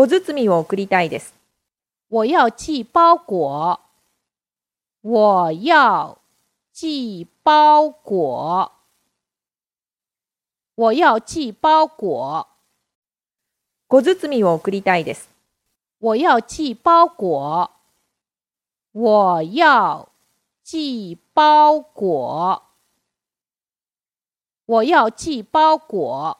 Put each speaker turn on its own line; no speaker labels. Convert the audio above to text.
小包を送りたいです。
我要寄包裹。我要寄包裹。我要寄包裹。
小包を送りたいです。
我要寄包裹。我要寄包裹。我要寄包裹。